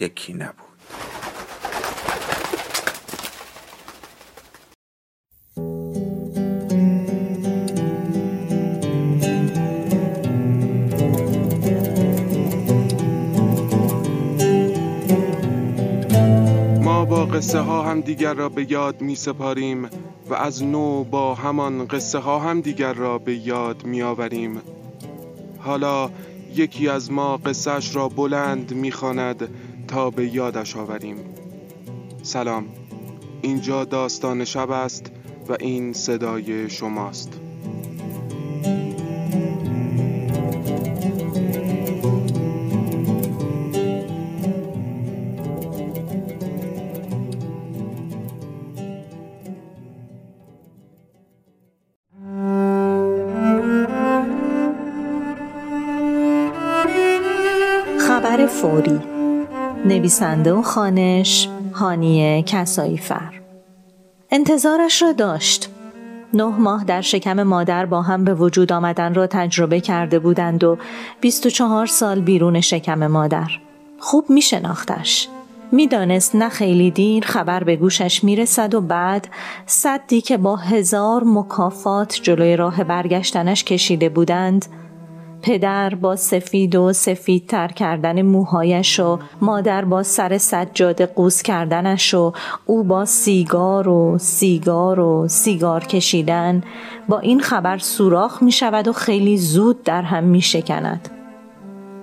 یکی نبود. ما با قصه ها هم دیگر را به یاد می سپاریم و از نو با همان قصه ها هم دیگر را به یاد می آوریم. حالا یکی از ما قصهش را بلند می خواند تا به یادش آوریم. سلام. اینجا داستان شب است و این صدای شماست. نویسنده و خانش هانیه کساییفر انتظارش را داشت. نه ماه در شکم مادر با هم به وجود آمدن را تجربه کرده بودند و 24 سال بیرون شکم مادر. خوب می شناختش می‌دانست نه خیلی دیر خبر به گوشش می‌رسد و بعد صدی که با هزار مکافات جلوی راه برگشتنش کشیده بودند پدر با سفید و سفیدتر کردن موهایش و مادر با سر سجاده قوس کردنش و او با سیگار و سیگار و سیگار کشیدن با این خبر سوراخ می شود و خیلی زود در هم می شکند.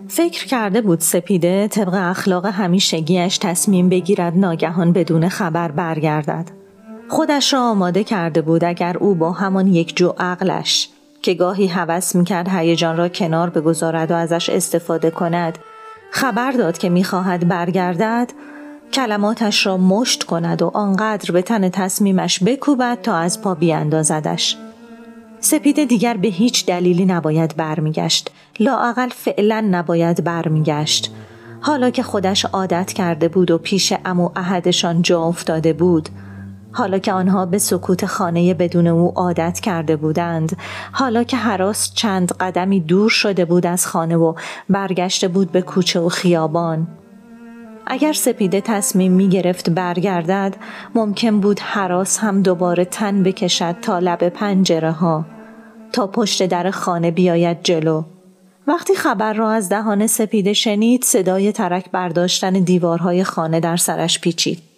فکر کرده بود سپیده طبق اخلاق همیشگیش تصمیم بگیرد ناگهان بدون خبر برگردد. خودش را آماده کرده بود اگر او با همان یک جو عقلش که گاهی هوس می‌کرد هیجان را کنار بگذارد و ازش استفاده کند. خبر داد که می‌خواهد برگردد کلماتش را مشت کند و آنقدر به تن تصمیمش بکوبد تا از پا بیاندازدش. سپیده دیگر به هیچ دلیلی نباید برمیگشت. لااقل فعلا نباید برمیگشت. حالا که خودش عادت کرده بود و پیش امو احدشان جا افتاده بود حالا که آنها به سکوت خانه بدون او عادت کرده بودند حالا که حراس چند قدمی دور شده بود از خانه و برگشته بود به کوچه و خیابان. اگر سپیده تصمیم می گرفت برگردد ممکن بود حراس هم دوباره تن بکشد تا لب پنجره ها تا پشت در خانه بیاید جلو. وقتی خبر را از دهان سپیده شنید صدای ترک برداشتن دیوارهای خانه در سرش پیچید.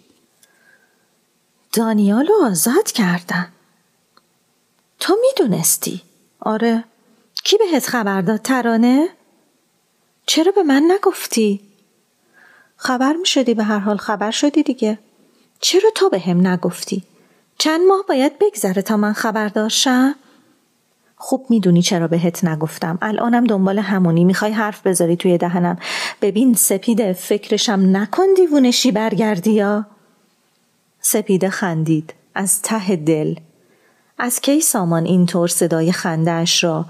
دانیالو آزاد کردن. تو می‌دونستی؟ آره. کی بهت خبر داد ترانه؟ چرا به من نگفتی؟ خبر می شدی به هر حال خبر شدی دیگه. چرا تو به هم نگفتی؟ چند ماه باید بگذره تا من خبر داشتم؟ خوب می‌دونی چرا بهت نگفتم. الانم دنبال همونی می‌خوای حرف بذاری توی دهنم. ببین سپیده فکرشم نکن دیوونشی برگردی یا؟ سپیده خندید. از ته دل. از کی سامان اینطور صدای خندهاش را؟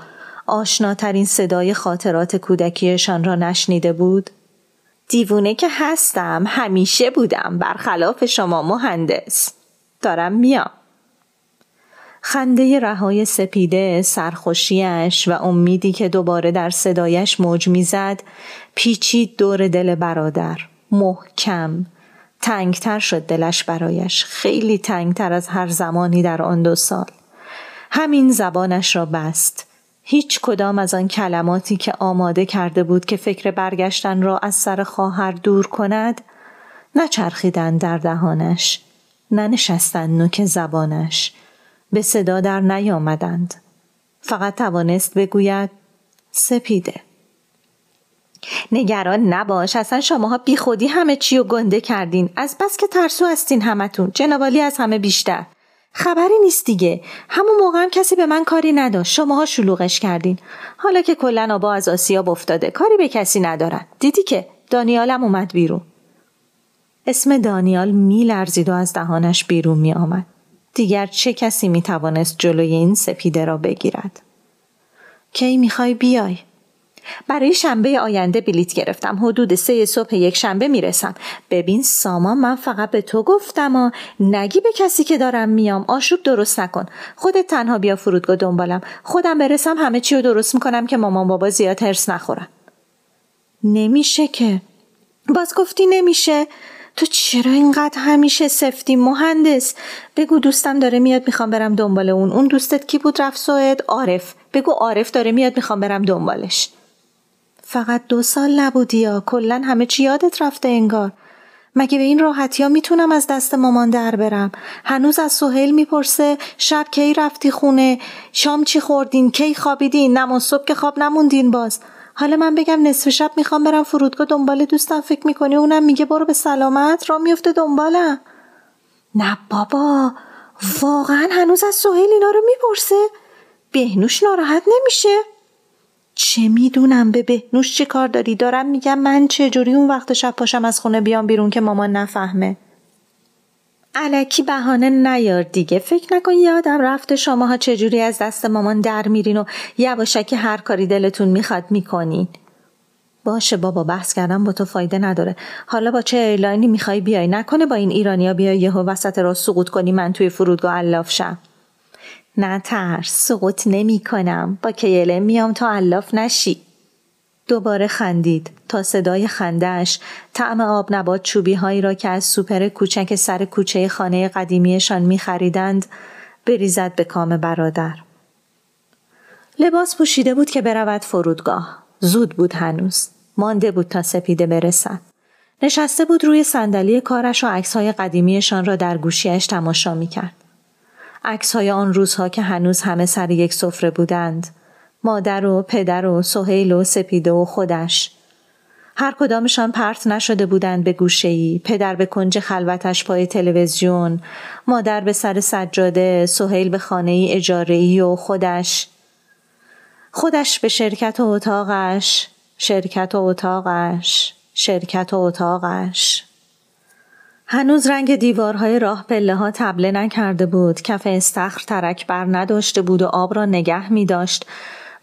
آشناترین صدای خاطرات کودکیشان را نشنیده بود؟ دیوونه که هستم همیشه بودم. برخلاف شما مهندس. دارم میام. خنده رهای سپیده سرخوشیش و امیدی که دوباره در صدایش موج می‌زد پیچید دور دل برادر. محکم. تنگتر شد دلش برایش. خیلی تنگتر از هر زمانی در آن دو سال. همین زبانش را بست. هیچ کدام از آن کلماتی که آماده کرده بود که فکر برگشتن را از سر خواهر دور کند نچرخیدند در دهانش ننشستند نوک زبانش. به صدا در نیامدند. فقط توانست بگوید سپیده. نگران نباش. اصلا شماها بی خودی همه چی رو گنده کردین. از بس که ترسو هستین همتون. جنوالی از همه بیشتر. خبری نیست دیگه. همون موقع هم کسی به من کاری نداشت. شماها شلوغش کردین. حالا که کلا آبا از آسیاب افتاده کاری به کسی ندارن. دیدی که دانیالم اومد بیرون. اسم دانیال میلرزید و از دهانش بیرون می آمد. دیگر چه کسی می توانست جلوی این سپیده را بگیرد؟ کی می‌خوای بیای؟ برای شنبه آینده بلیت گرفتم. حدود سه صبح یک شنبه می‌رسم. ببین سامان من فقط به تو گفتم و نگی به کسی که دارم میام. آشوب درست نکن. خودت تنها بیا فرودگاه دنبالم. خودم برسم همه چی رو درست می‌کنم که مامان بابا زیاد هرس نخورن. نمیشه که. باز گفتی نمیشه. تو چرا اینقدر همیشه سفتی مهندس؟ بگو دوستم داره میاد می‌خوام برم دنبال اون. اون دوستت کی بود؟ رفت سوئد. عارف. بگو عارف داره میاد می‌خوام برم دنبالش. فقط دو سال نبودی یا کلا همه چی یادت رفته انگار. مگه به این راحتی ها می‌تونم از دست مامان در برم؟ هنوز از سهیل می‌پرسه شب کی رفتی خونه؟ شام چی خوردین؟ کی خوابیدین؟ نماز صبح که خواب نموندین باز. حالا من بگم نصف شب می‌خوام برم فرودگاه دنبال دوستم. فکر می‌کنی اونم میگه برو به سلامت؟ را میفته دنبالم. نه بابا واقعا هنوز از سهیل اینا رو می‌پرسه. بهنوش ناراحت نمیشه. چه می‌دونم به بهنوش چه کار داری؟ دارم میگم من چجوری اون وقت شب پاشم از خونه بیام بیرون که مامان نفهمه. علکی بهانه نیار دیگه. فکر نکن یادم رفته شماها چجوری از دست مامان در میرین و یواشکی هر کاری دلتون می‌خواد می‌کنین. باشه بابا بحث کردم با تو فایده نداره. حالا با چه ایرلاینی می‌خوای بیای؟ نکنه با این ایرانیا بیای یهو وسط را سقوط کنی من توی فرودگاه الاف شم. نه ترس سقوط نمی کنم با کیله میام تا الاف نشی دوباره خندید تا صدای خندهش طعم آب نبات چوبی هایی را که از سوپر کوچک سر کوچه خانه قدیمیشان می خریدند بریزد به کام برادر. لباس پوشیده بود که برود فرودگاه. زود بود هنوز. مانده بود تا سپیده برسد. نشسته بود روی صندلی کارش و های قدیمیشان را در گوشیش تماشا می کرد. های آن روزها که هنوز همه سر یک سفره بودند. مادر و پدر و سهیل و سپیده و خودش. هر کدامشان پرت نشده بودند به گوشهی پدر به کنج خلوتش پای تلویزیون. مادر به سر سجاده سهیل به خانه اجاره و خودش. خودش به شرکت و اتاقش. شرکت و اتاقش. شرکت و اتاقش. هنوز رنگ دیوارهای راه پله ها تبله نکرده بود. کف استخر ترک بر نداشته بود و آب را نگه می داشت.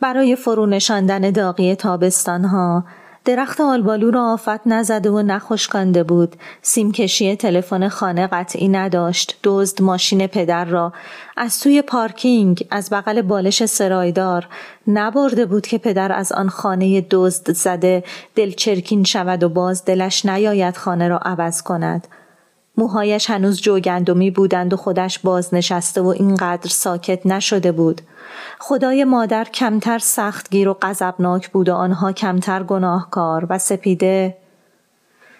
برای فرو نشاندن داغی تابستانها درخت آلبالو را آفت نزده و نخشکانده بود. سیمکشی تلفن خانه قطعی نداشت. دزد ماشین پدر را. از توی پارکینگ از بغل بالش سرایدار. نبرده بود که پدر از آن خانه دزد زده دلچرکین شود و باز دلش نیاید خانه را عوض کند. موهایش هنوز جوگندمی بودند و خودش بازنشسته و اینقدر ساکت نشده بود. خدای مادر کمتر سختگیر و غضبناک بود و آنها کمتر گناهکار و سپیده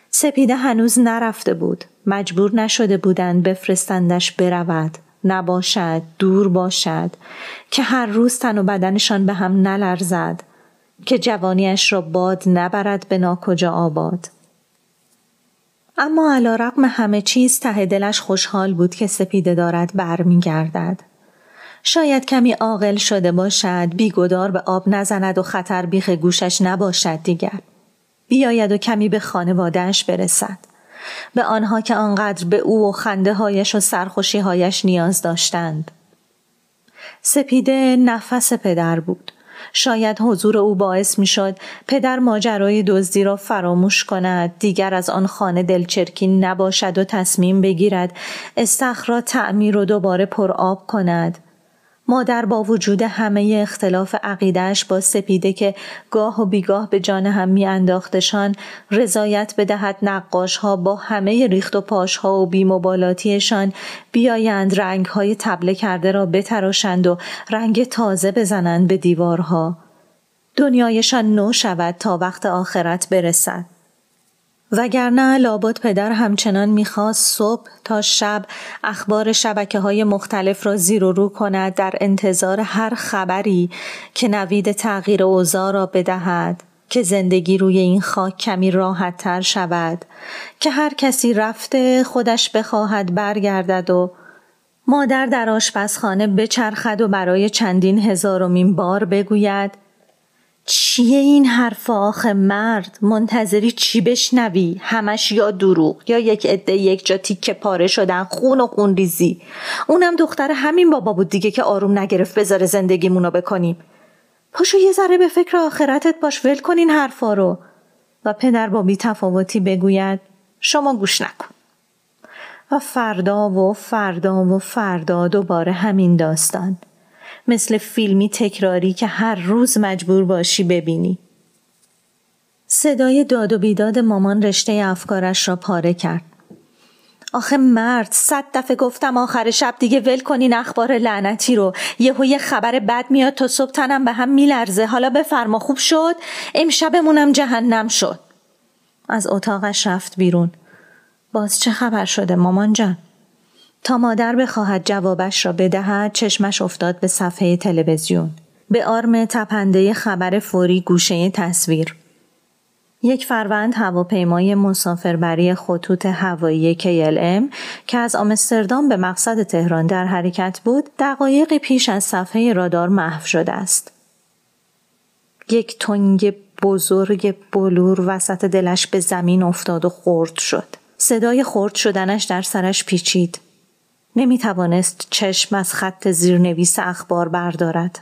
سپیده هنوز نرفته بود. مجبور نشده بودند بفرستندش برود. نباشد دور باشد که هر روز تن و بدنشان به هم نلرزد که جوانیش را باد نبرد به ناکجا آباد. اما علا رقم همه چیز ته دلش خوشحال بود که سپیده دارد برمیگردد. شاید کمی عاقل شده باشد بیگدار به آب نزند و خطر بیخ گوشش نباشد دیگر. بیاید و کمی به خانوادهش برسد. به آنها که آنقدر به او و خنده هایش و سرخوشی هایش نیاز داشتند. سپیده نفس پدر بود. شاید حضور او باعث می شد پدر ماجرای دزدی را فراموش کند. دیگر از آن خانه دلچرکی نباشد و تصمیم بگیرد استخر را تعمیر و دوباره پر آب کند. مادر با وجود همه اختلاف عقیدهش با سپیده که گاه و بیگاه به جان هم می انداختشان رضایت بدهد نقاش ها با همه ریخت و پاش ها و بیمبالاتیشان بیایند رنگ های تبله کرده را بتراشند و رنگ تازه بزنند به دیوارها. دنیایشان نو شود تا وقت آخرت برسد. وگرنه لابد پدر همچنان می‌خواست صبح تا شب اخبار شبکه های مختلف را زیر و رو کند در انتظار هر خبری که نوید تغییر اوضاع را بدهد که زندگی روی این خاک کمی راحت تر شود که هر کسی رفته خودش بخواهد برگردد و مادر در آشپزخانه بچرخد و برای چندین هزارمین بار بگوید چیه این حرف آخه مرد؟ منتظری چی بشنوی؟ همش یا دروغ یا یک عده یک جا تیکه پاره شدن خون و خون ریزی. اونم دختر همین بابا بود دیگه که آروم نگرفت بذاره زندگیمونو بکنیم. پاشو یه ذره به فکر آخرتت باش ول کن این حرفا رو. و پدر با تفاوتی بگوید شما گوش نکن. و فردا و فردا و فردا دوباره همین داستان. مثل فیلمی تکراری که هر روز مجبور باشی ببینی. صدای داد و بیداد مامان رشته افکارش را پاره کرد. آخه مرد صد دفعه گفتم آخر شب دیگه ول کنین اخبار لعنتی رو. یهو یه خبر بد میاد تا صبح تنم به هم میلرزه. حالا بفرما خوب شد؟ امشبمونم جهنم شد. از اتاقش رفت بیرون. باز چه خبر شده مامان جان؟ تا مادر بخواهد جوابش را بدهد چشمش افتاد به صفحه تلویزیون به آرم تپنده خبر فوری گوشه تصویر یک فروند هواپیمای مسافربری خطوط هوایی KLM که از آمستردام به مقصد تهران در حرکت بود دقایقی پیش از صفحه رادار محو شده است. یک تنگ بزرگ بلور وسط دلش به زمین افتاد و خورد شد. صدای خورد شدنش در سرش پیچید. نمی توانست چشم از خط زیرنویس اخبار بردارد.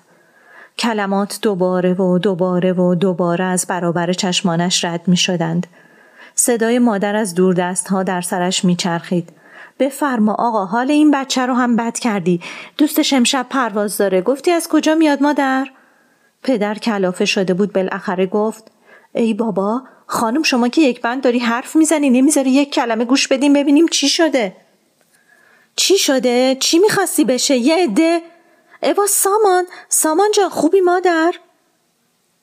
کلمات دوباره و دوباره و دوباره از برابر چشمانش رد می شدند. صدای مادر از دور دست ها در سرش می چرخید. بفرما آقا حال این بچه رو هم بد کردی. دوستش امشب پرواز داره. گفتی از کجا میاد مادر؟ پدر کلافه شده بود بالاخره گفت ای بابا خانم شما که یک بند داری حرف می‌زنی نمی‌ذاری یک کلمه گوش بدیم ببینیم چی شده چی شده؟ چی می‌خواستی بشه؟ یه عده؟ ایوا سامان سامان جان خوبی مادر؟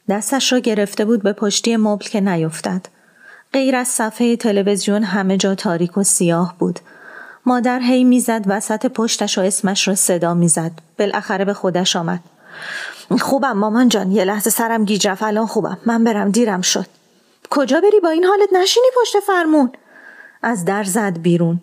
دستش را گرفته بود به پشتی مبل که نیفتد. غیر از صفحه تلویزیون همه جا تاریک و سیاه بود. مادر هی می‌زد وسط پشتش و اسمش را صدا می‌زد. بالاخره به خودش آمد. خوبم مامان جان یه لحظه سرم گیج رفت الان خوبم من برم دیرم شد. کجا بری با این حالت نشینی پشت فرمون؟ از در زد بیرون.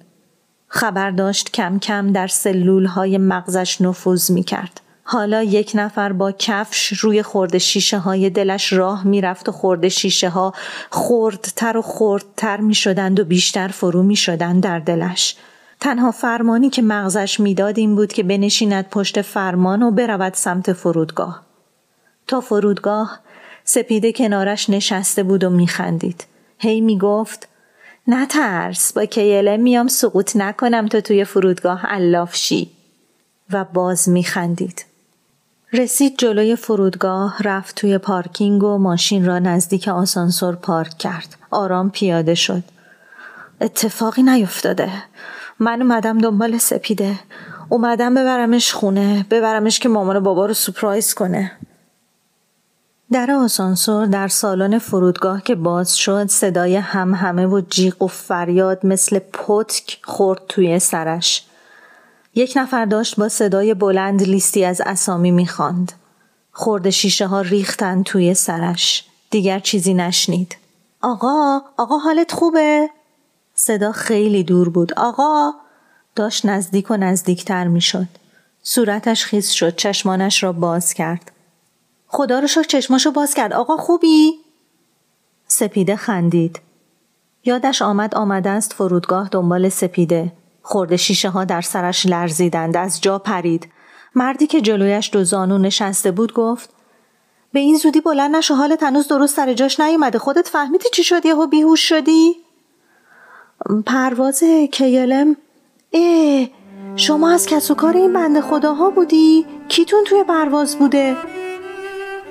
خبر داشت کم کم در سلول های مغزش نفوذ می کرد. حالا یک نفر با کفش روی خورده شیشه های دلش راه می‌رفت و خورده شیشه ها خردتر و خردتر می شدند و بیشتر فرو می شدند در دلش. تنها فرمانی که مغزش می‌داد این بود که بنشیند پشت فرمان و برود سمت فرودگاه. تا فرودگاه سپیده کنارش نشسته بود و میخندید. هی می‌گفت نترس با کیله میام سقوط نکنم تا توی فرودگاه علاف شی و باز میخندید. رسید جلوی فرودگاه رفت توی پارکینگ و ماشین را نزدیک آسانسور پارک کرد. آرام پیاده شد. اتفاقی نیفتاده. من اومدم دنبال سپیده. اومدم ببرمش خونه. ببرمش که مامان و بابا رو سپرایز کنه. در آسانسور در سالن فرودگاه که باز شد صدای هم همه و جیغ و فریاد مثل پتک خورد توی سرش. یک نفر داشت با صدای بلند لیستی از اسامی می‌خواند. خورد شیشه ها ریختن توی سرش. دیگر چیزی نشنید. آقا، آقا حالت خوبه؟ صدا خیلی دور بود. آقا، داشت نزدیک و نزدیکتر می‌شد. صورتش خیز شد چشمانش را باز کرد خدا رو شکر چشماشو باز کرد. آقا خوبی؟ سپیده خندید. یادش آمد آمده است فرودگاه دنبال سپیده. خورده شیشه ها در سرش لرزیدند از جا پرید. مردی که جلویش دو زانو نشسته بود گفت به این زودی بلند نشو حالت هنوز درست سر جاش نیومده. خودت فهمیدی چی شدی؟ یهو بیهوش شدی؟ پرواز کیلم اه شما از کس و کار این بنده خداها بودی؟ کیتون توی پرواز بوده؟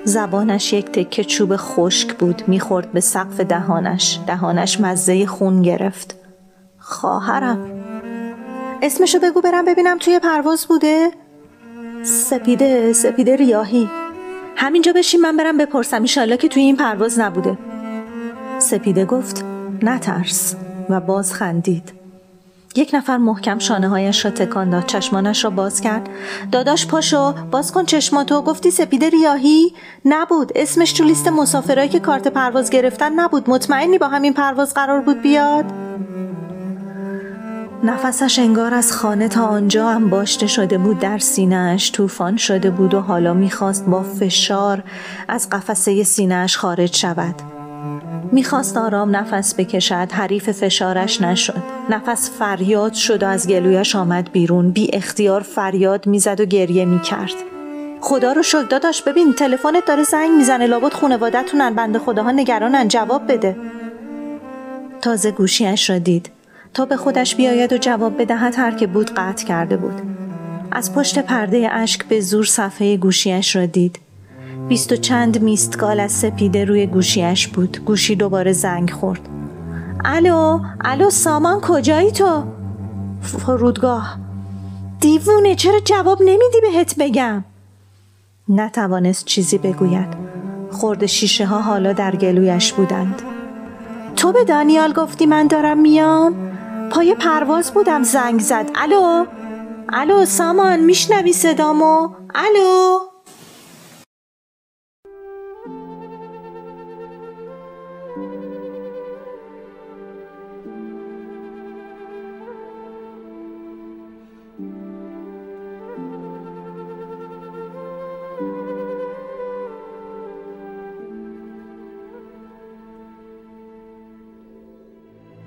زبانش یک تکه چوب خشک بود می‌خورد به سقف دهانش. دهانش مزه خون گرفت. خواهرم اسمشو بگو برم ببینم توی پرواز بوده؟ سپیده سپیده ریاهی. همینجا بشین من برم بپرسم. ایشالله که توی این پرواز نبوده. سپیده گفت نترس. و باز خندید. یک نفر محکم شانه هایش را تکان داد چشمانش را باز کرد. داداش پاشو باز کن چشماتو. گفتی سپیده ریاهی؟ نبود اسمش تو لیست مسافرایی که کارت پرواز گرفتن نبود. مطمئنی با همین پرواز قرار بود بیاد؟ نفسش انگار از خانه تا آنجا هم باشته شده بود در سینهش طوفان شده بود و حالا می‌خواست با فشار از قفسه سینهش خارج شود. می‌خواست آرام نفس بکشد حریف فشارش نشد. نفس فریاد شد و از گلویش آمد بیرون. بی اختیار فریاد می‌زد و گریه می‌کرد. خدا رو شکر داداش ببین تلفنت داره زنگ می‌زنه. لابد خونوادتونن بنده خداها نگرانن. جواب بده. تازه گوشیش را دید. تا به خودش بیاید و جواب بدهد هر که بود قطع کرده بود. از پشت پرده اشک به زور صفحه گوشیش را دید. بیست و چند میستگال از سپیده روی گوشیش بود. گوشی دوباره زنگ خورد. الو الو سامان کجایی تو؟ فرودگاه. دیوونه چرا جواب نمیدی بهت بگم؟ نتوانست چیزی بگوید. خورد شیشه ها حالا در گلویش بودند. تو به دانیال گفتی من دارم میام؟ پای پرواز بودم زنگ زد. الو؟ الو سامان میشنوی صدامو؟ الو؟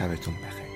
شبتون بخیر.